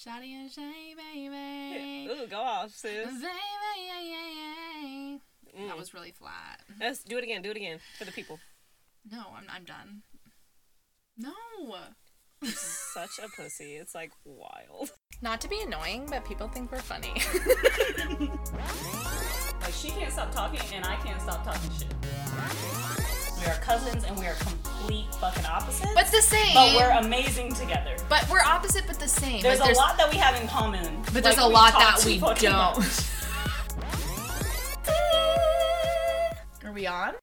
Shawty and Shea, baby. Ooh, go off, sis. Baby, yeah, yeah, yeah. That Mm. was really flat. Let's do it again. Do it again for the people. No, I'm, I'm done. No. Such a pussy. It's like wild. Not to be annoying, but people think we're funny. Like she can't stop talking and I can't stop talking shit. We are cousins and we are complete fucking opposites. but the same. but we're amazing together. But we're opposite, but the same. There's, Like, a lot that we have in common. But there's Like, a lot that we don't. Are we on?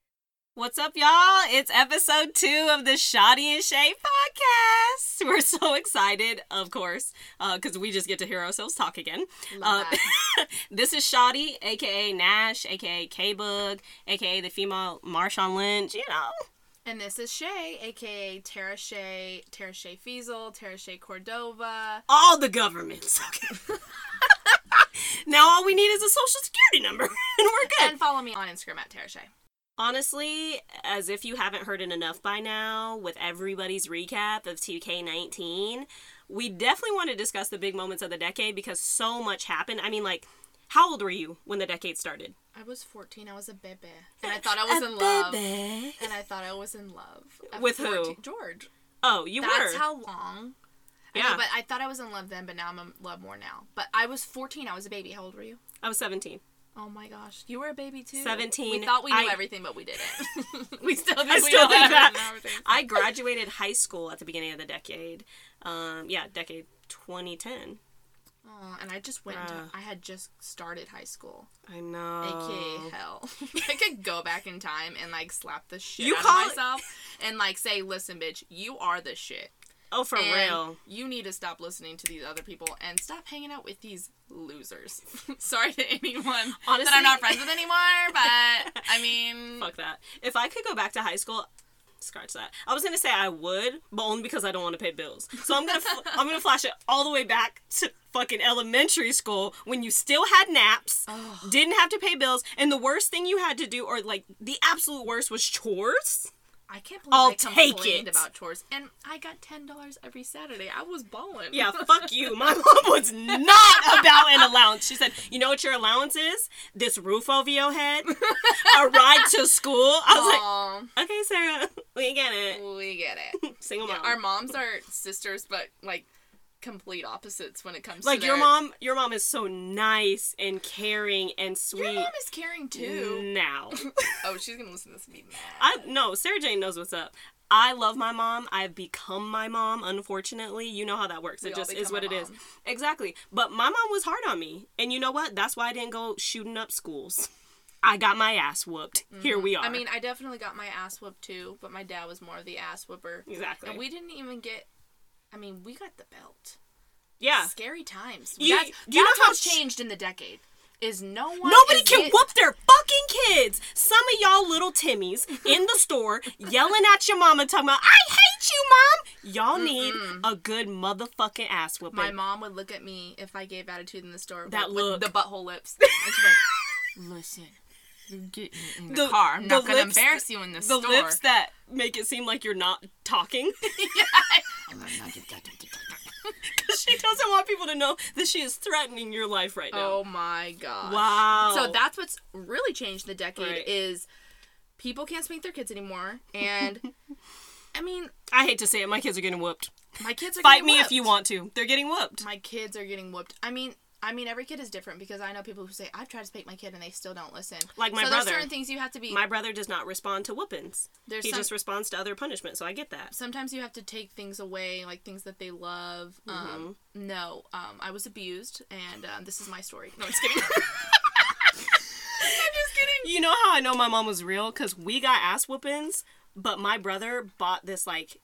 What's up, y'all? It's episode two of the Shawty and Shea podcast. We're so excited, of course, because we just get to hear ourselves talk again. Uh, this is Shawty, aka Nash, aka K Bug, aka the female Marshawn Lynch. You know, And this is Shea, aka Tara Shea, Tara Shea Fiesel, Tara Shea Cordova. all the governments. Okay. now all we need is a social security number, and we're good. And follow me on Instagram at Tara Shea. Honestly, as if you haven't heard it enough by now, with everybody's recap of 2K19, we definitely want to discuss the big moments of the decade because so much happened. I mean, like, how old were you when the decade started? I was 14. I was a bebe. And I thought I was in love. baby. And I thought I was in love. At With who? George. Oh, you That's were. That's how long. I Yeah. know, but I thought I was in love then, but now I'm in love more now. But I was 14. I was a baby. How old were you? I was 17. Oh my gosh. You were a baby too? 17. We thought we knew I- everything, but we didn't. we still think I we still think that. everything. I graduated high school at the beginning of the decade. Um, yeah, decade 2010. Aw, and I just went to, Bruh. I had just started high school. I know. AKA hell. I could go back in time and like slap the shit You out call of it- myself and like say, listen, bitch, you are the shit. Oh, for and real. You need to stop listening to these other people and stop hanging out with these losers. Sorry to anyone that I'm not friends with anymore, but I mean, Fuck that. If I could go back to high school, scratch that. I was gonna say I would, but only because I don't want to pay bills. So I'm gonna fl- I'm gonna flash it all the way back to fucking elementary school when you still had naps, didn't have to pay bills, and the worst thing you had to do, or like the absolute worst, was chores. I can't believe I'll I take complained it. about chores, and I got ten dollars every Saturday. I was balling. Yeah, fuck you. My mom was not about an allowance. She said, "You know what your allowance is? This roof over your head, a ride to school." I was Aw, like, "Okay, Sarah, we get it." we get it. Single Yeah, mom. our moms are sisters, but like complete opposites when it comes to like to your their- mom your mom is so nice and caring and sweet. Your mom is caring too. now. Oh, she's gonna listen to this and be mad. i no sarah jane knows what's up. I love my mom. I've become my mom unfortunately. You know how that works. We it just is what it is. moms. exactly. But my mom was hard on me. And you know what? That's why i didn't go shooting up schools. I got my ass whooped. Here we are. Mm-hmm. I mean, I definitely got my ass whooped too, but my dad was more of the ass whooper. exactly. And we didn't even get. I mean, we got the belt. yeah Scary times. You- that's you know that's how what's ch- changed in the decade. Is no one. Nobody can get- whoop their fucking kids. Some of y'all little Timmies in the store yelling at your mama, talking about, I hate you, mom. Y'all need a good motherfucking ass whooping. My mom would look at me if I gave attitude in the store. That with, look. with the butthole lips. And she's like, "Listen, you're getting in the, The- car. I'm the not gonna lips- embarrass you in the, the store." lips that make it seem like you're not talking. Because she doesn't want people to know that she is threatening your life right now. Oh my god. Wow. So that's what's really changed in the decade Right. is people can't spank their kids anymore, and I mean, I hate to say it, my kids are getting whooped. my kids are Fight getting me if you want to. They're getting whooped. My kids are getting whooped. I mean. I mean, every kid is different because I know people who say I've tried to spank my kid and they still don't listen. Like my so brother. there's certain things you have to be. My brother does not respond to whoopings. There's he some- just responds to other punishment, so I get that. sometimes you have to take things away, like things that they love. Mm-hmm. Um, no, um, I was abused, and um, this is my story. No, I'm just kidding. I'm just kidding. You know how I know my mom was real? Because we got ass whoopings, but my brother bought this, like,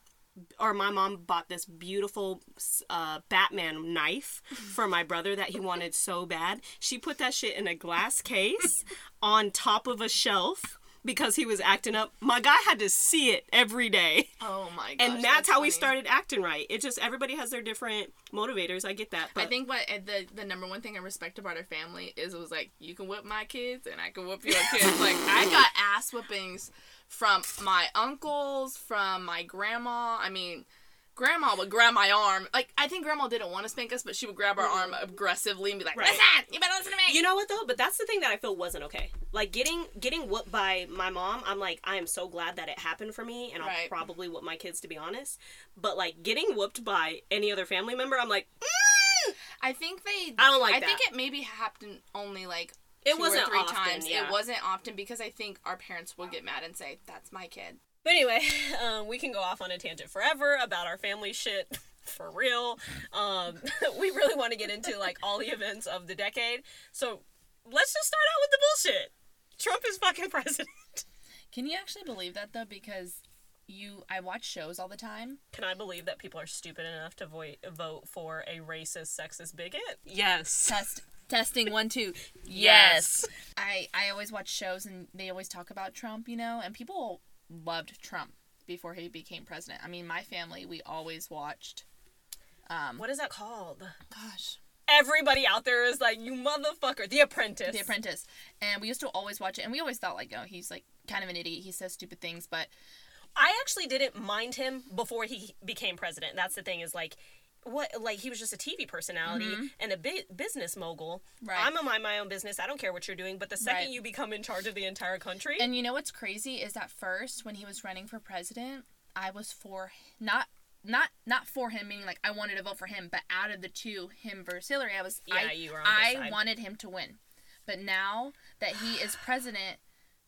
or my mom bought this beautiful uh, Batman knife for my brother that he wanted so bad. She put that shit in a glass case on top of a shelf because he was acting up. My guy had to see it every day. Oh my gosh. And that's, how we started acting right. It just everybody has their different motivators. I get that, but I think what uh, the the number one thing I respect about our family is it was like you can whip my kids and I can whip your kids. like I got ass whippings from my uncles, from my grandma. I mean, grandma would grab my arm. Like I think grandma didn't want to spank us, but she would grab our arm aggressively and be like, Right. "Listen, you better listen to me." You know what though? But that's the thing that I feel wasn't okay. Like getting getting whooped by my mom, I'm like, I am so glad that it happened for me, and I'll Right. probably whoop my kids to be honest. But like getting whooped by any other family member, I'm like, mm! I think they. I don't like it. I think it maybe happened only like it two wasn't or three often, times. yeah. It wasn't often because I think our parents would get mad and say, "That's my kid." But anyway, um, we can go off on a tangent forever about our family shit. For real, um, we really want to get into like all the events of the decade. So let's just start out with the bullshit. Trump is fucking president. Can you actually believe that though? Because you, I watch shows all the time. Can I believe that people are stupid enough to vote vote for a racist, sexist bigot? Yes. Test testing one two. Yes. I I always watch shows and they always talk about Trump, you know, and people loved Trump before he became president. I mean, my family we always watched. Um, What is that called? gosh, Everybody out there is like, you motherfucker, The Apprentice. The Apprentice, and we used to always watch it, and we always thought like, oh, he's like kind of an idiot. He says stupid things, but I actually didn't mind him before he became president. That's the thing is like, what like he was just a TV personality and a bi- business mogul. Mm-hmm. Right. I'm a mind my own business. I don't care what you're doing. But the second Right. you become in charge of the entire country, And you know what's crazy is that first when he was running for president, I was for not not not for him, meaning like I wanted to vote for him, but out of the two, him versus Hillary, I was Yeah, I, you were on I wanted him to win. But now that he is president,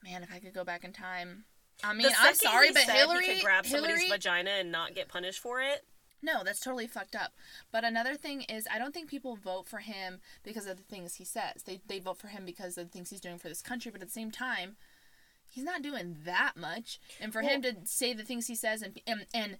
man, if I could go back in time. I mean, I'm sorry, but Hillary he could grab somebody's Hillary vagina and not get punished for it. No, that's totally fucked up. But another thing is, I don't think people vote for him because of the things he says. They they vote for him because of the things he's doing for this country. But at the same time, he's not doing that much. And for him to say the things he says and and and,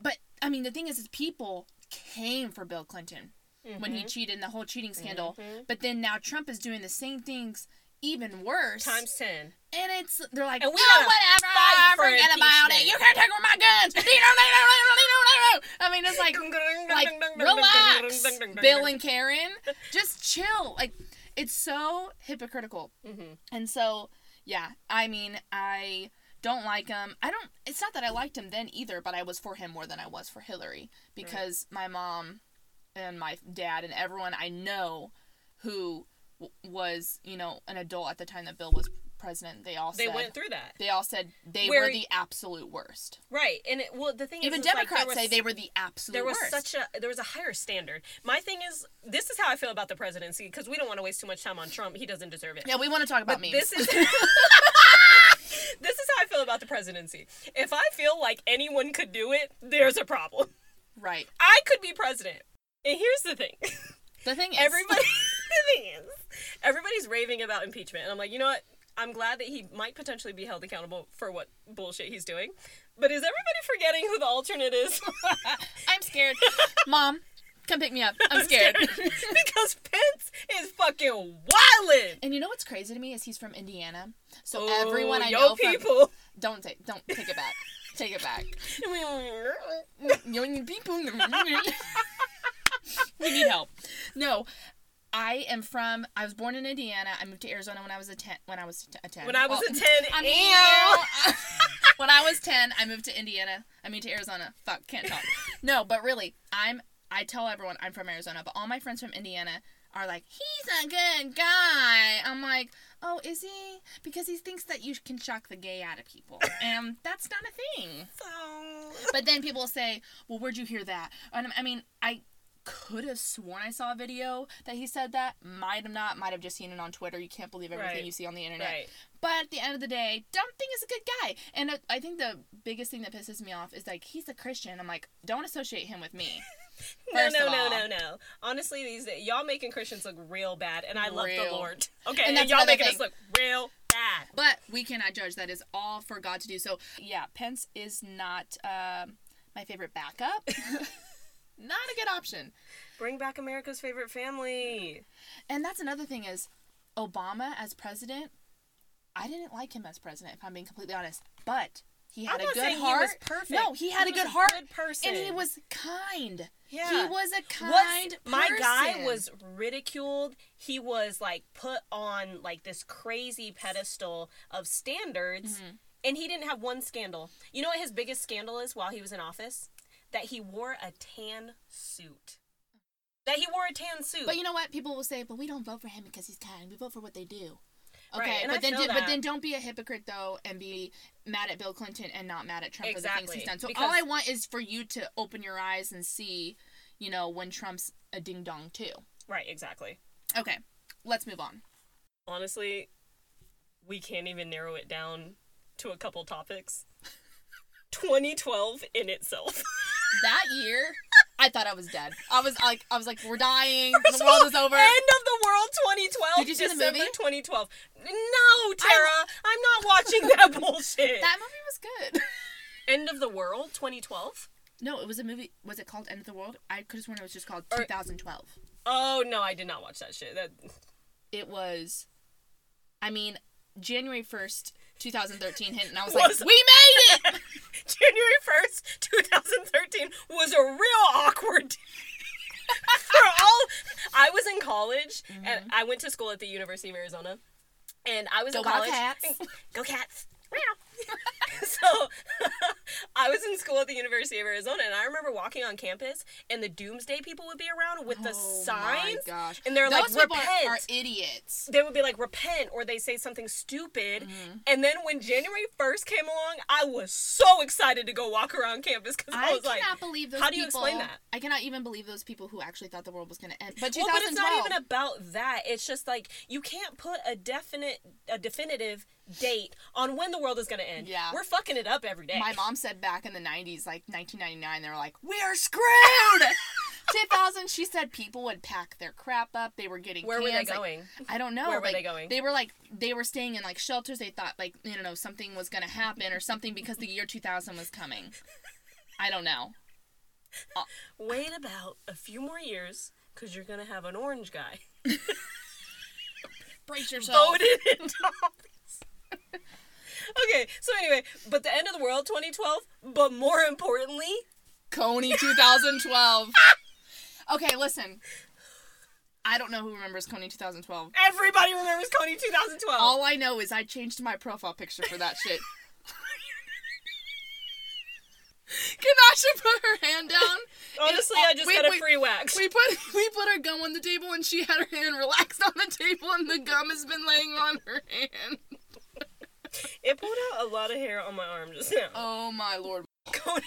but I mean, the thing is, is people came for Bill Clinton when Mm-hmm. he cheated in the whole cheating scandal. But then now Trump is doing the same things. Even worse, Times ten. and it's they're like, And we oh, whatever, fight for forget about it. You can't take away my guns. I mean, it's like, like relax, Bill and Karen, just chill. Like, it's so hypocritical. Mhm. And so, yeah, I mean, I don't like him. I don't. It's not that I liked him then either, but I was for him more than I was for Hillary because my mom and my dad and everyone I know who was, you know, an adult at the time that Bill was president, they all They said went through that, they all said they Where- were the absolute worst. right? And it, well, the thing Even is, is, like, Democrats say they were the absolute worst. there was worst. such a there was a higher standard. My thing is, this is how I feel about the presidency because we don't want to waste too much time on Trump. He doesn't deserve it. yeah, we want to talk about me. this is this is how I feel about the presidency. If I feel like anyone could do it, there's a problem. right. I could be president. And here's the thing. The thing is, Everybody thing is, everybody's raving about impeachment. And I'm like, you know what? I'm glad that he might potentially be held accountable for what bullshit he's doing. But is everybody forgetting who the alternate is? I'm scared. Mom, come pick me up. I'm scared. because Pence is fucking wildin'. and you know what's crazy to me is he's from Indiana. So Oh, everyone I know from people. don't take don't take it back. Take it back. We need help. No, I am from. I was born in Indiana. I moved to Arizona when I was a ten. When I was a ten. When I was Well, a 10, I mean, ew. when I was ten, I moved to Indiana. I mean to Arizona. Fuck, can't talk. No, but really, I'm. I tell everyone I'm from Arizona, but all my friends from Indiana are like, he's a good guy. I'm like, oh, is he? Because he thinks that you can shock the gay out of people, and that's not a thing. But then people say, well, where'd you hear that? And I mean, I could have sworn I saw a video that he said that. Might have not. Might have just seen it on Twitter. You can't believe everything Right. you see on the internet. Right. But at the end of the day, don't think he's a good guy. And uh, I think the biggest thing that pisses me off is like he's a Christian. I'm like, don't associate him with me. No, no, no, no, no. Honestly, these y'all making Christians look real bad, and I love the Lord. Okay, And and, y'all making thing. us look real bad. But we cannot judge. That is all for God to do. So yeah, Pence is not um, my favorite backup. not a good option. Bring back America's favorite family. And that's another thing is Obama as president. I didn't like him as president, if I'm being completely honest. But he had I'm a good he heart. was perfect. No, he had He a good was a heart, good person. and he was kind. Yeah. he was a kind. Was- my guy was ridiculed. He was like put on like this crazy pedestal of standards, Mm-hmm. and he didn't have one scandal. You know what his biggest scandal is while he was in office? That he wore a tan suit. That he wore a tan suit. But you know what? People will say, "But we don't vote for him because he's kind. We vote for what they do." Okay, and but I then do, but then don't be a hypocrite though and be mad at Bill Clinton and not mad at Trump for the things he's done. So because- all I want is for you to open your eyes and see, you know, when Trump's a ding dong too. right, exactly. Okay, let's move on. Honestly, we can't even narrow it down to a couple topics. 2012 in itself. That year, I thought I was dead. I was like, I was like, we're dying. First the of all, world is over. End of the world 2012. Did you see the movie? 2012. No, Tara, I'm not watching that bullshit. That movie was good. End of the world 2012. No, it was a movie. Was it called End of the World? I could have sworn it was just called Or- 2012. Oh no, I did not watch that shit. That It was, I mean, January 1st, 2013 hit, and I was, Was- like, we made it! January 1st, 2013 was a real awkward for all I was in college and mm-hmm. I went to school at the University of Arizona and I was Go in college Wildcats. Go cats. so I was in school at the University of Arizona and I remember walking on campus and the doomsday people would be around with the Oh signs my gosh. and they're Those like repent. are idiots. they would be like repent or they say something stupid Mm-hmm. and then when january 1st came along i was so excited to go walk around campus because i, I was cannot like believe those how do you people. explain that? I cannot even believe those people who actually thought the world was going to end. But well but it's not even about that it's just like you can't put a definite a definitive date on when the world is going to end Yeah. we're fucking it up every day My mom said back in the 90s, like 1999, they were like, we are screwed! 2000, she said people would pack their crap up. They were getting where were they cans, like- going I don't know. Where were like, they going? They were like, they were staying in like shelters. They thought like, you know, something was going to happen or something because the year 2000 was coming. I don't know. Uh, wait about a few more years because you're going to have an orange guy Brace yourself. voted into. Okay, so anyway, but the end of the world 2012, but more importantly, Kony 2012. okay, listen. I don't know who remembers Kony 2012. everybody remembers Kony 2012. All I know is I changed my profile picture for that shit. Kanasha put her hand down. Honestly, and- I just got a free wax. We put we put our gum on the table and she had her hand relaxed on the table and the gum has been laying on her hand. It pulled out a lot of hair on my arm just now. Oh my lord. Kony,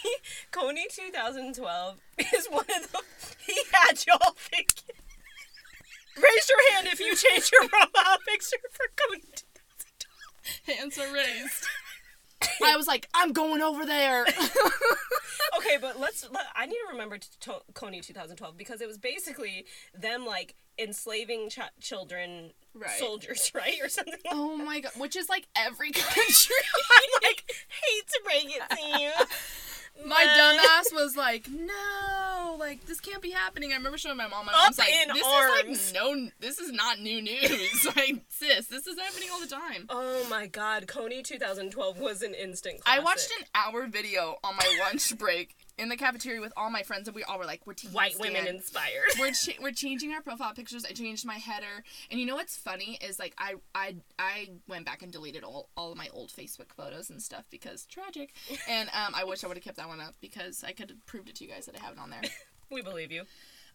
Kony 2012 is one of the. He had y'all thinking. Raise your hand if you change your profile picture for Kony 2012. Hands are raised. I was like, I'm going over there. Okay, but let's. Let, I need to remember to, to, Kony 2012 because it was basically them like enslaving ch- children, Right. soldiers, right, or something. Like oh my god, which is like every country. I like hate to break it to you. My but- dumbass was like, no, like this can't be happening. I remember showing my mom. My Up mom's like, this arms. is like no, this is not new news. like, sis, this is happening all the time. Oh my god, Kony 2012 was an instant I watched an hour video on my lunch break in the cafeteria with all my friends, and we all were like, we're taking White women inspired. we're cha- we're changing our profile pictures. I changed my header, and you know what's funny is like I I I went back and deleted all, all of my old Facebook photos and stuff because tragic, and um I wish I would have kept that one up because I could have proved it to you guys that I have it on there. We believe you.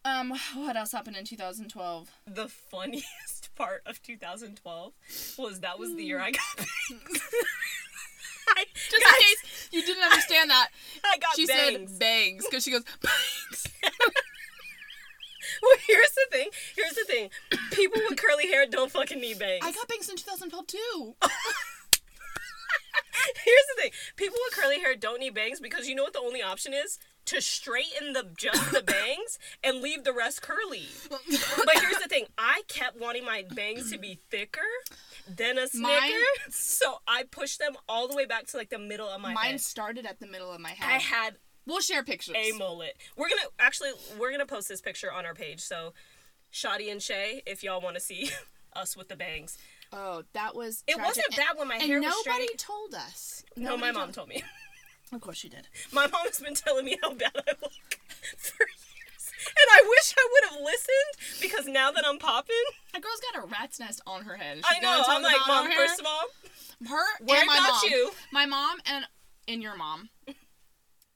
Um, what else happened in 2012? The funniest part of 2012 was that was the year I got. I, Just guys, in case you didn't understand that, I got she bangs. said bangs because she goes bangs. Well, here's the thing. Here's the thing. People with curly hair don't fucking need bangs. I got bangs in 2012 too. Here's the thing. People with curly hair don't need bangs because you know what the only option is? To straighten the just the bangs and leave the rest curly. But here's the thing. I kept wanting my bangs to be thicker than a snicker. Mine- So I pushed them all the way back to like the middle of my Mine head. started at the middle of my head. I had we'll share pictures. a mullet. We're gonna actually we're gonna post this picture on our page. So Shawty and Shea, if y'all want to see us with the bangs. Oh, that was. It tragic. wasn't bad when my and hair was straight. nobody told us. No, my Nobody mom told me. Of course she did. My mom has been telling me how bad I look for years. And I wish I would have listened because now that I'm popping, A girl's got a rat's nest on her head. I know. I'm like, mom, first of all, her and my about mom. you. My mom and and your mom.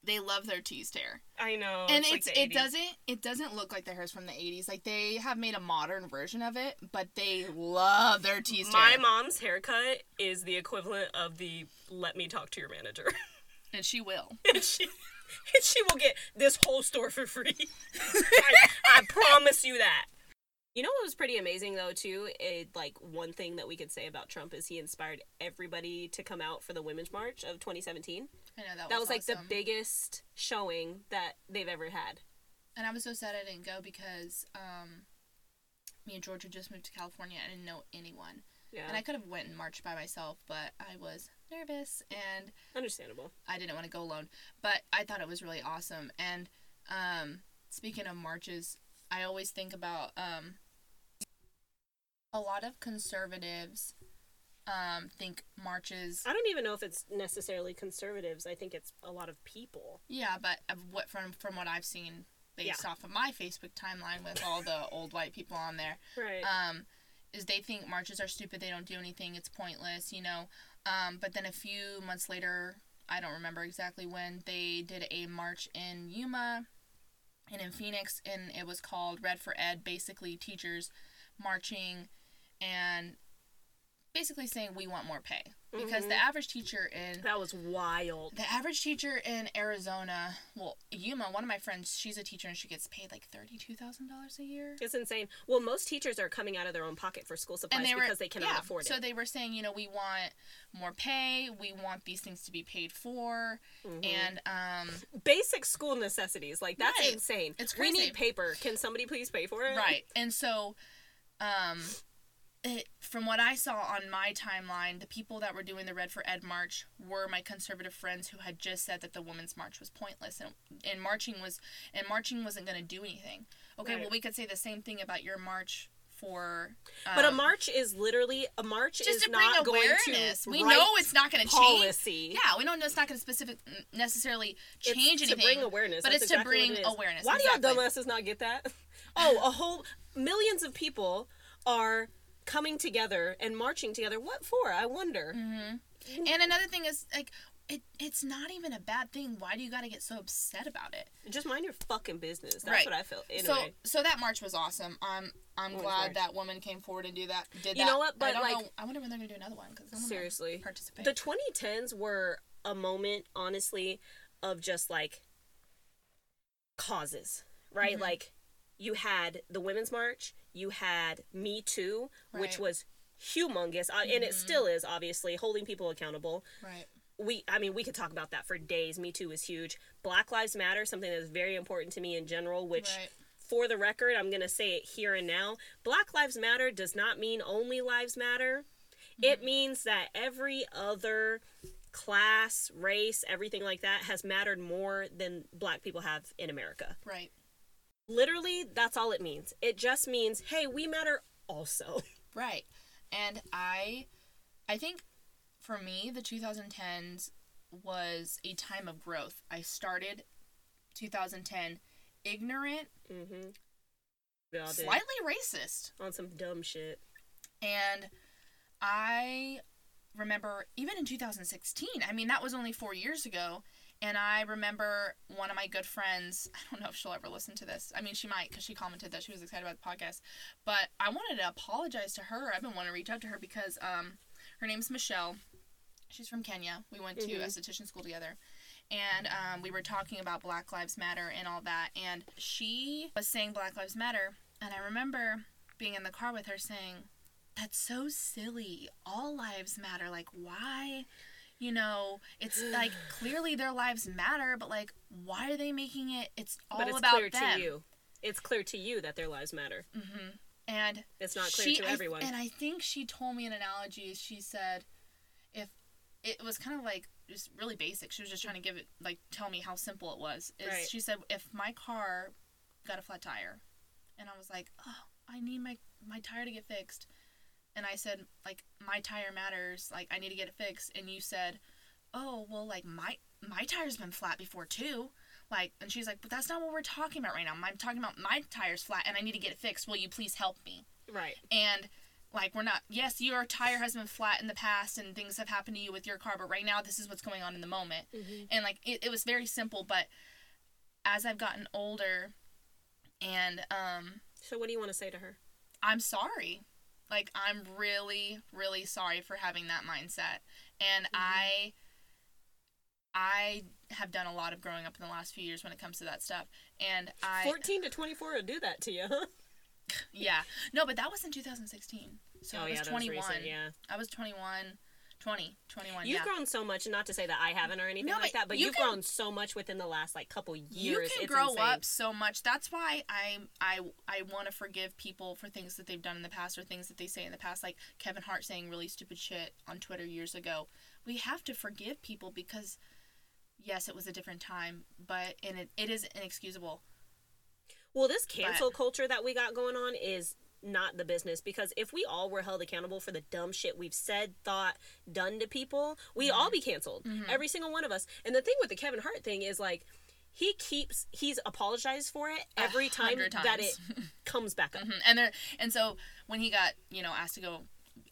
they love their teased hair. I know. and like it's the it doesn't it doesn't look like their hair's from the 80s. Like they have made a modern version of it, but they love their teased My hair. mom's haircut is the equivalent of the "let me talk to your manager," and she will. and she and she will get this whole store for free. I, I promise you that. You know what was pretty amazing though too? It like one thing that we could say about Trump is he inspired everybody to come out for the Women's March of 2017. I know that, was That was like the biggest showing that they've ever had. And I was so sad I didn't go because um, me and Georgia just moved to California. I didn't know anyone, Yeah, and I could have went and marched by myself, but I was nervous and understandable. I didn't want to go alone. But I thought it was really awesome. And um, speaking of marches, I always think about um, a lot of conservatives um, think marches. I don't even know if it's necessarily conservatives. I think it's a lot of people. Yeah, but what from from what I've seen based Yeah. off of my Facebook timeline with all the old white people on there, Right. um, is they think marches are stupid. They don't do anything. It's pointless, you know. Um, but then a few months later, I don't remember exactly when they did a march in Yuma and in Phoenix, and it was called Red for Ed. Basically, teachers marching and basically saying we want more pay because Mhm. the average teacher in that was wild. the average teacher in Arizona, well, Yuma, one of my friends, she's a teacher and she gets paid like thirty-two thousand dollars a year. It's insane. Well, most teachers are coming out of their own pocket for school supplies they were because they cannot yeah, afford it. So they were saying, you know, we want more pay, we want these things to be paid for, Mhm. and um, Basic school necessities, like that's Right. insane. It's crazy. We need paper. Can somebody please pay for it? right. And so, um, it, from what I saw on my timeline, the people that were doing the Red for Ed march were my conservative friends who had just said that the women's march was pointless and, and marching was and marching wasn't going to do anything. Okay, Right. well we could say the same thing about your march for. But a um, march is literally a march just is to bring awareness. to we know it's not going to change. policy. Yeah, we know it's not going to specific necessarily change It's change to anything. bring awareness, but That's it's to exactly what bring it awareness, Why do y'all dumbasses not get that? Oh, a whole millions of people are coming together and marching together. What for? I wonder. hmm And another thing is like. It, it's not even a bad thing. Why do you got to get so upset about it? Just mind your fucking business. That's Right. what I feel. Anyway. So, so that march was awesome. I'm, I'm Women's glad march. that woman came forward and do that. Did You that. know what? I But, don't like- know. I wonder when they're gonna do another one because Seriously. participate. the 2010s were a moment honestly of just like causes right Mhm. like you had the women's march you had me too which was humongous uh, and it still is obviously holding people accountable. Right. we i mean we could talk about that for days. Me too is huge. Black lives matter something that is very important to me in general which Right. for the record i'm going to say it here and now black lives matter does not mean only lives matter. It means that every other class race everything like that has mattered more than black people have in america. Right. Literally that's all it means it just means hey we matter also Right. And I I think for me the 2010s was a time of growth. I started 2010 ignorant, mm-hmm slightly racist. on some dumb shit And I remember even in 2016, I mean, that was only four years ago. And I remember one of my good friends, I don't know if she'll ever listen to this. I mean, she might because she commented that she was excited about the podcast. But I wanted to apologize to her. I've been wanting to reach out to her because um, her name's Michelle. She's from Kenya. We went to Mhm. esthetician school together. And um, we were talking about Black Lives Matter and all that. And she was saying Black Lives Matter. And I remember being in the car with her saying, that's so silly. All lives matter. Like, why? You know, it's like clearly their lives matter, but like, why are they making it? It's all but it's about clear them. to you it's clear to you that their lives matter hmm And it's not clear she, to I- everyone and I think she told me an analogy. She said, if it was kind of like just really basic. She was just trying to give it like tell me how simple it was. Is Right. she said if my car got a flat tire, and I was like, oh, I need my my tire to get fixed, and I said like my tire matters. Like I need to get it fixed, and you said, oh well, like my my tire's been flat before too. Like, and she's like, but that's not what we're talking about right now. I'm talking about my tire's flat and I need to get it fixed. Will you please help me? right And like we're not yes your tire has been flat in the past and things have happened to you with your car but right now this is what's going on in the moment and like it, it was very simple but as i've gotten older and um So what do you want to say to her? i'm sorry like i'm really really sorry for having that mindset. And mm-hmm. i i have done a lot of growing up in the last few years when it comes to that stuff. And i 14 to 24 will do that to you, huh? yeah. No but that was in 2016 so Oh, I yeah, was was 21 recent, yeah. i was 21 20 21 You've yeah. grown so much, not to say that I haven't or anything No, like that, but you you've can- grown so much within the last like couple years. you can it's grow insane. up so much. That's why i i i want to forgive people for things that they've done in the past or things that they say in the past like kevin hart saying really stupid shit on twitter years ago. We have to forgive people because yes it was a different time but and it, it is inexcusable. Well, this cancel culture that we got going on is not the business because if we all were held accountable for the dumb shit we've said, thought, done to people, we'd all be canceled. Every single one of us. And the thing with the Kevin Hart thing is like he keeps he's apologized for it every time that it comes back up. Mhm. and there and so when he got you know asked to go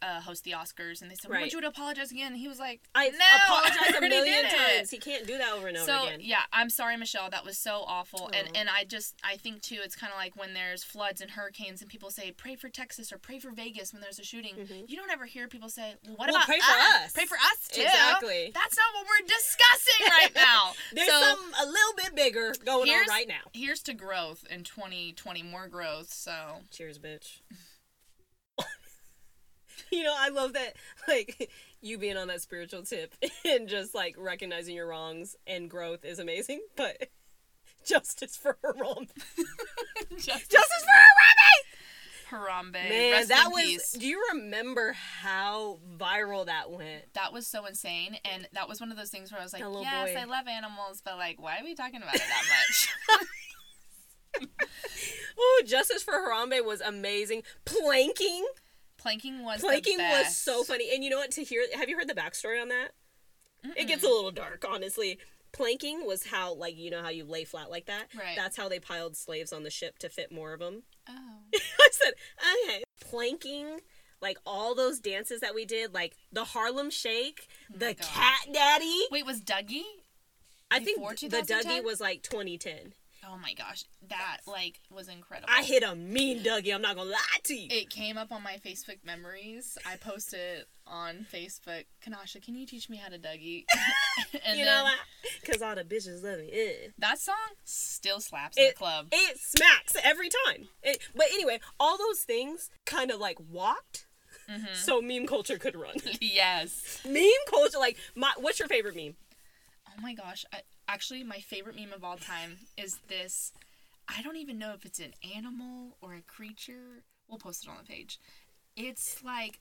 uh, host the Oscars, and they said, "We Right. want you to apologize again." And he was like, I no, I apologize a million did it." times. He can't do that over and over So again. yeah, I'm sorry, Michelle. That was so awful, and and I just I think too, it's kind of like when there's floods and hurricanes, and people say pray for Texas or pray for Vegas when there's a shooting. You don't ever hear people say, well, "What Well, about pray for us." Pray for us too." Exactly. That's not what we're discussing right now. There's so, something a little bit bigger going on right now. Here's to growth in 2020, more growth. So Cheers, bitch. you know, I love that, like, you being on that spiritual tip and just, like, recognizing your wrongs and growth is amazing, but justice for Harambe. justice, Justice for Harambe. Harambe! Man, Rest that was. peace. Do you remember how viral that went? That was so insane, and that was one of those things where I was like, "Yes, boy. I love animals, but like, why are we talking about it that much?" Oh, Justice for Harambe was amazing. Planking. Planking was Planking the was so funny. And you know what? To hear, have you heard the backstory on that? It gets a little dark, honestly. Planking was how, like, you know how you lay flat like that? Right. That's how they piled slaves on the ship to fit more of them. Oh. I said, okay. Planking, like all those dances that we did, like the Harlem Shake, oh the Oh gosh. Cat Daddy. Wait, was Dougie? I think the Dougie was like 2010. Oh my gosh, that like was incredible. I hit a mean Dougie, I'm not gonna lie to you. it came up on my Facebook memories. I posted on Facebook, Kanasha, can you teach me how to Dougie? and you then know why? Because all the bitches love me. That song still slaps in it, the club. It smacks every time. It, but anyway, all those things kind of like walked Mm-hmm. so meme culture could run. yes. meme culture, like, my, what's your favorite meme? Oh my gosh. I, actually, my favorite meme of all time is this. I don't even know if it's an animal or a creature. We'll post it on the page. It's like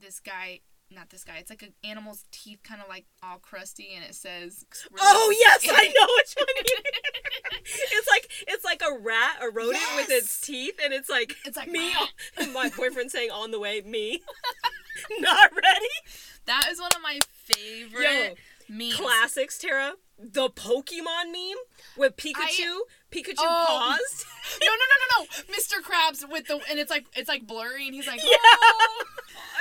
this guy, not this guy, it's like an animal's teeth kind of like all crusty and it says. Oh yes, I know which one. you mean. it's like it's like a rat, a rodent with its teeth, and it's like It's like, me. My boyfriend saying on the way, me. Not ready. That is one of my favorite memes. Classics, Tara. The Pokemon meme with Pikachu. Pikachu Oh. paused. No, no, no, no, no. Mr. Krabs with the and it's like it's like blurry and he's like, Yeah. "Oh."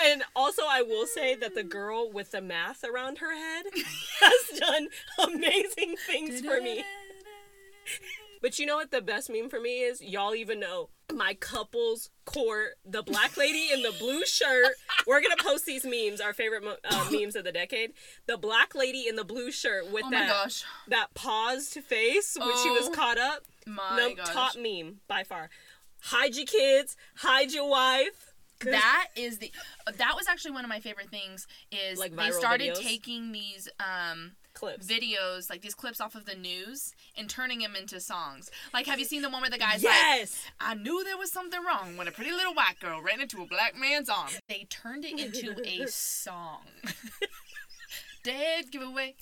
And also, I will say that the girl with the math around her head has done amazing things for me. But you know what the best meme for me is? Y'all even know my couples court, the black lady in the blue shirt. We're gonna post these memes, our favorite mo- uh, memes of the decade. The black lady in the blue shirt with Oh that gosh. that paused face when she was Oh caught up. My no, gosh. top meme by far. Hide your kids, hide your wife. That is the that was actually one of my favorite things is Like they started videos? taking these um clips. videos like these clips off of the news and turning them into songs. Like have you seen the one where the guy's yes. like I knew there was something wrong when a pretty little white girl ran into a black man's arm. They turned it into a song. Dead giveaway.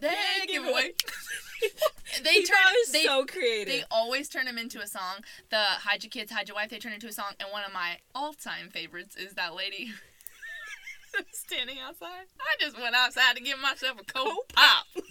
Dead giveaway. they People turn they so creative. they always turn them into a song. The hide your kids, hide your wife, they turn into a song. And one of my all-time favorites is that lady standing outside. I just went outside to give myself a cold Cold pop.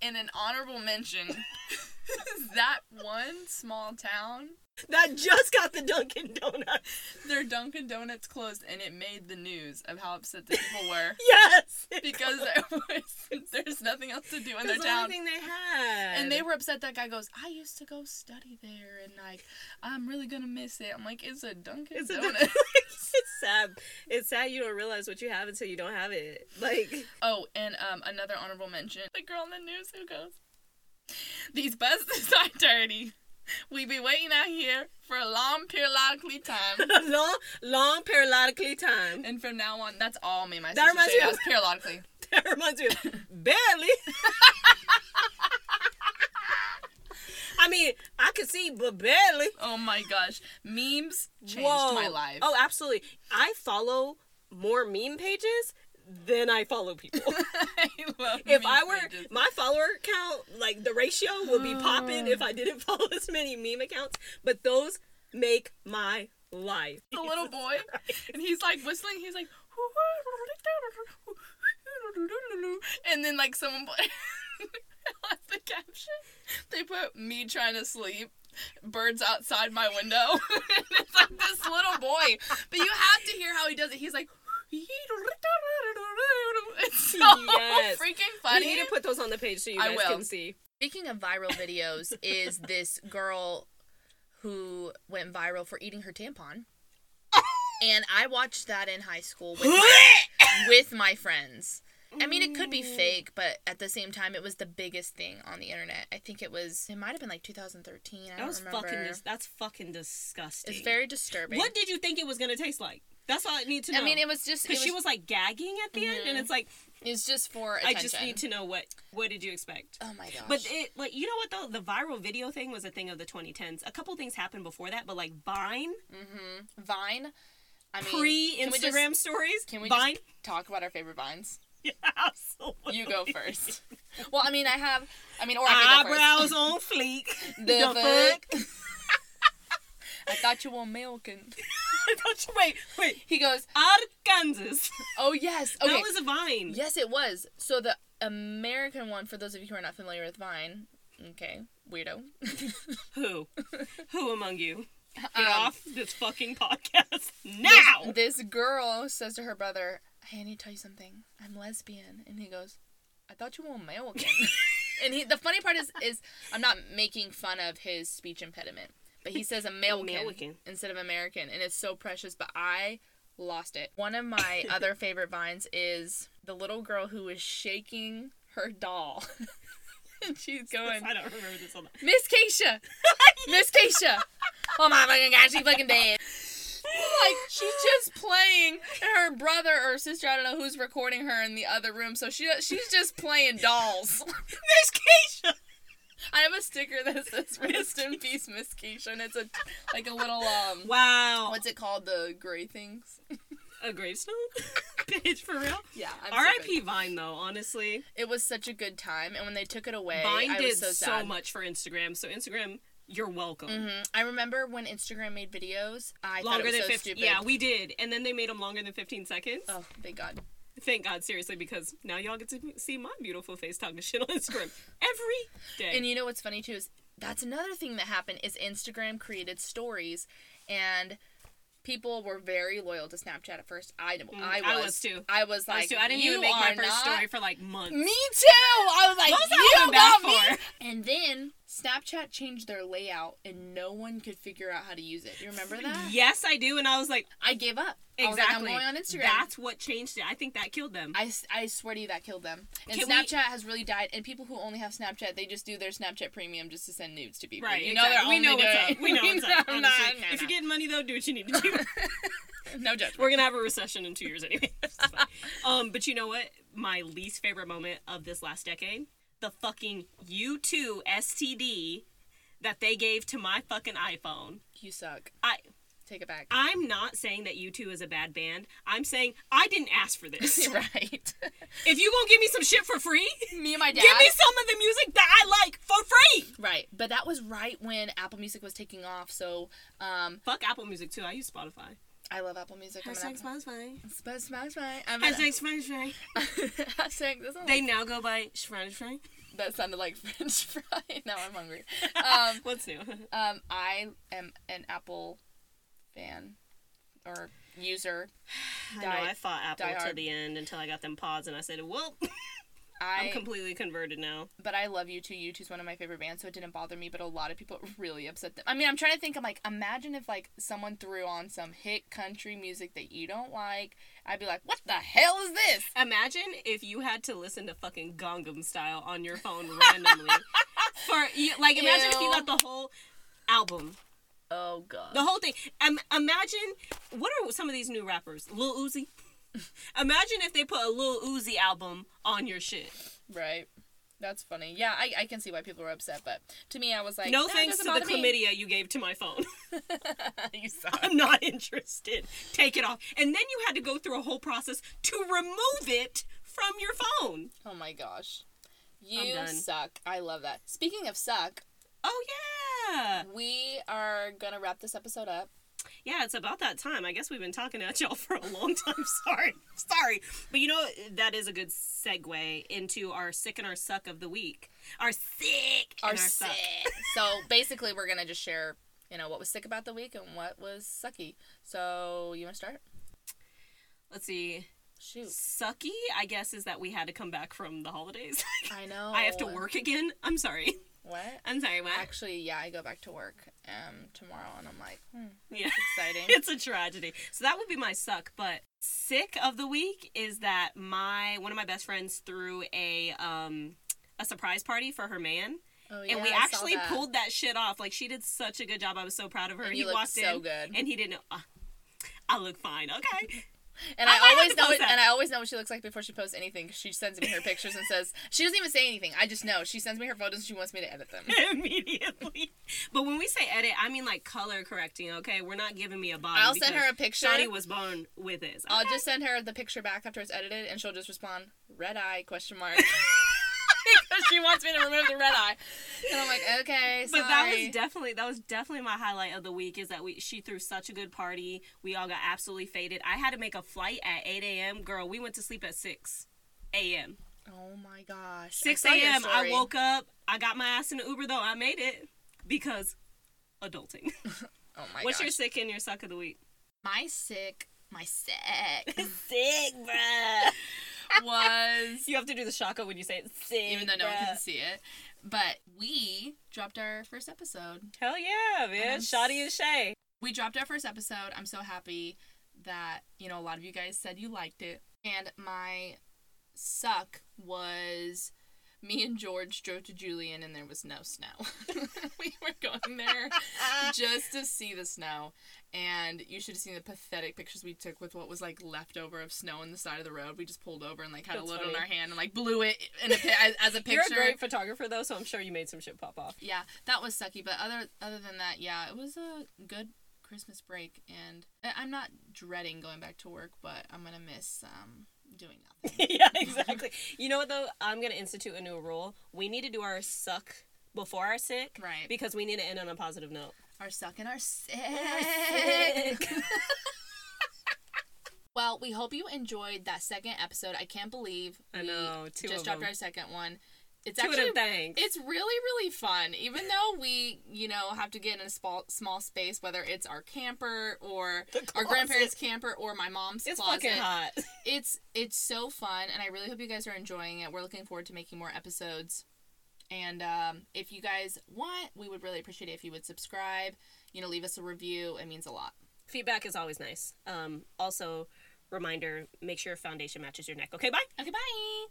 In an honorable mention, is that one small town, that just got the Dunkin' Donuts. their Dunkin' Donuts closed, and it made the news of how upset the people were Yes. because there was there's nothing else to do in their That's the town. only thing they had. And they were upset. That guy goes, "I used to go study there, and like, I'm really gonna miss it." I'm like, "It's a Dunkin' It's, a, Donuts." it's sad. It's sad you don't realize what you have until you don't have it. Like, oh, and um, another honorable mention: the girl in the news who goes, "These buses are dirty. We be waiting out here for a long periodically time." long, long periodically time. And from now on, that's all me and my That reminds say. me of- That's periodically. That reminds me of barely. I mean, I could see, but barely. Oh my gosh, memes changed Whoa. my life. Oh, absolutely. I follow more meme pages than I follow people. I if I were pages. my follower count, like the ratio would be popping if I oh. didn't follow as many meme accounts. But those make my life. the little boy, and he's like whistling. He's like, and then like someone put on the caption, they put me trying to sleep. Birds outside my window. and it's like this little boy. But you have to hear how he does it. He's like, it's so Yes. freaking You funny. need to put those on the page so you guys can see. Speaking of viral videos, is this girl who went viral for eating her tampon. And I watched that in high school with my, with my friends. I mean, it could be mm. fake, but at the same time, it was the biggest thing on the internet. I think it was. It might have been like 2013. I That don't was remember. fucking. Dis- that's fucking disgusting. it's very disturbing. What did you think it was gonna taste like? That's all I need to know. I mean, it was just. Because she was like gagging at the end, and it's like It's just for I just need to know what what did you expect? Oh my gosh. But it like you know what though the viral video thing was a thing of the 2010s. A couple things happened before that, but like Vine, mhm Vine. I mean, pre can we just- Instagram stories, Can we Vine. talk about our favorite vines? Yeah, absolutely. You go first. well, I mean, I have. I mean, or I Eyebrows on fleek. The fuck? I thought you were American. I thought you wait, wait. He goes, Arkansas. oh yes, okay. That was a Vine. yes, it was. So the American one, for those of you who are not familiar with Vine, okay, weirdo. Who? Who among you? Get Um, off this fucking podcast now. This, this girl says to her brother, "Hey, I need to tell you something. I'm lesbian," and he goes, "I thought you were American." and he, the funny part is, is I'm not making fun of his speech impediment, but he says American, American. instead of American, and it's so precious. But I lost it. One of my other favorite vines is the little girl who is shaking her doll. and she's going, I don't remember this one. Miss Keisha! Miss Keisha! Oh my fucking god, she fucking dead. Like, she's just playing, and her brother or sister, I don't know who's recording her in the other room, so she she's just playing dolls. Miss Keisha. I have a sticker that says "Rest in peace, Miss Keisha," and it's a like a little um, Wow. what's it called? The gray things. a gravestone? Bitch, for real? Yeah, R.I.P. Vine though, honestly. It was such a good time, and when they took it away, Vine I did was so so, much for Instagram. So Instagram, you're welcome. Mhm. I remember when Instagram made videos. I thought Longer it was than so 15 stupid. Yeah, we did. And then they made them longer than 15 seconds. Oh, thank God. Thank God, seriously, because now y'all get to see my beautiful face talking shit on Instagram every day. And you know what's funny too is that's another thing that happened is Instagram created stories, and people were very loyal to Snapchat at first. I, I was. Mm, I was too. I was I, like, was too- I didn't you even make my first not- story for like months. Me too. I was like, was you got me. for? And then Snapchat changed their layout, and no one could figure out how to use it. You remember that? Yes, I do. And I was like, I gave up. I exactly. like, I'm going on Instagram. That's what changed it. I think that killed them. I, I swear to you that killed them. And Can we- Snapchat has really died. And people who only have Snapchat, they just do their Snapchat Premium just to send nudes to people. right. You know exactly. they're we know what's up. We know what's up. Honestly. no, no, if you're getting money though, do what you need to do. no judgment. We're gonna have a recession in two years anyway. Um, but you know what? My least favorite moment of this last decade, the fucking U2 STD that they gave to my fucking iPhone. You suck. I Take it back. I'm not saying that U2 is a bad band. I'm saying I didn't ask for this. right. if you gonna give me some shit for free, Me and my dad. give me some of the music that I like for free. Right, but that was right when Apple Music was taking off. So, um, Fuck Apple Music too. I use Spotify. I love Apple Music. Hashtag Spotify. Sp- Spotify. I'm Hashtag Spotify. Hashtag. This. They now go by Spotify. that sounded like French fry. now I'm hungry. Um, What's new? um, I am an Apple fan or user. I know I fought Apple to the end until I got them pods, and I said, "Well, I I'm completely converted now." but I love U2. U2's one of my favorite bands, so it didn't bother me. But a lot of people really upset them. I mean, I'm trying to think. I'm like, imagine if like someone threw on some hit country music that you don't like. I'd be like, what the hell is this? Imagine if you had to listen to fucking Gangnam Style on your phone randomly for you, like imagine if you Ew. got the whole album, Oh god. the whole thing. Um, imagine what are some of these new rappers? Lil Uzi. imagine if they put a little Uzi album on your shit. Right. That's funny. Yeah, I, I can see why people were upset, but to me, I was like, no "Nah, thanks to the bother me." chlamydia you gave to my phone. you suck. I'm not interested. Take it off. And then you had to go through a whole process to remove it from your phone. Oh my gosh. You suck. I love that. Speaking of suck, Oh yeah. we are gonna wrap this episode up. Yeah, it's about that time. I guess we've been talking at y'all for a long time. Sorry. Sorry. But you know, that is a good segue into our sick and our suck of the week. Our sick and Our our sick. suck. so basically, we're gonna just share, you know, what was sick about the week and what was sucky. So you want to start? Let's see. Shoot. Sucky, I guess, is that we had to come back from the holidays. I know. I have to work again. I'm sorry. What? I'm sorry, what? Actually, yeah, I go back to work um tomorrow, and I'm like, hmm, Yeah. exciting. it's a tragedy. So that would be my suck. But sick of the week is that my one of my best friends threw a um a surprise party for her man. oh, yeah, and we I actually that. pulled that shit off. Like she did such a good job. I was so proud of her. And he walked so in good. and he didn't know. Uh, I look fine. Okay. And I I, always know, it, and I always know what she looks like before she posts anything. She sends me her pictures and says she doesn't even say anything. I just know she sends me her photos. and She wants me to edit them. Immediately. But when we say edit, I mean like color correcting. Okay, we're not giving me a body. I'll send her a picture. Shawty was born with this. I'll just send her the picture back after it's edited, and she'll just respond red eye question mark because she wants me to remove the red eye. And I'm like, okay, sorry. But that was definitely that was definitely my highlight of the week is that we she threw such a good party. We all got absolutely faded. I had to make a flight at eight a.m. Girl, we went to sleep at six a.m. oh my gosh. Six I saw your a.m. I woke up. I got my ass in the Uber though. I made it because adulting. Oh my What's gosh. your sick and your suck of the week? my sick? My sick Sick, bruh. Was You have to do the shaka when you say it. Sick, even though no one can see it. But we dropped our first episode. Hell yeah, man. I'm Shawty and Shea. We dropped our first episode. I'm so happy that, you know, a lot of you guys said you liked it. And my suck was me and George drove to Julian and there was no snow. we were going there just to see the snow. And you should have seen the pathetic pictures we took with what was like left over of snow on the side of the road. We just pulled over and like had That's a load in funny. our hand and like blew it in a as, as a picture. You're a great photographer though, so I'm sure you made some shit pop off. yeah, that was sucky. But other other than that, yeah, it was a good Christmas break, and I'm not dreading going back to work, but I'm gonna miss um doing nothing. yeah, exactly. You know what though? I'm gonna institute a new rule. We need to do our suck before our sick, Right. Because we need to end on a positive note. Our suck and our sick. sick. well, we hope you enjoyed that second episode. I can't believe I we know, two just dropped them. our second one. It's Two actually it's really really fun even though we you know have to get in a small small space whether it's our camper or our grandparents camper or my mom's It's closet fucking hot. it's it's so fun and i really hope you guys are enjoying it we're looking forward to making more episodes and um, if you guys want we would really appreciate it if you would subscribe you know leave us a review it means a lot Feedback is always nice. Um, also, reminder: make sure your foundation matches your neck. Okay, bye. okay bye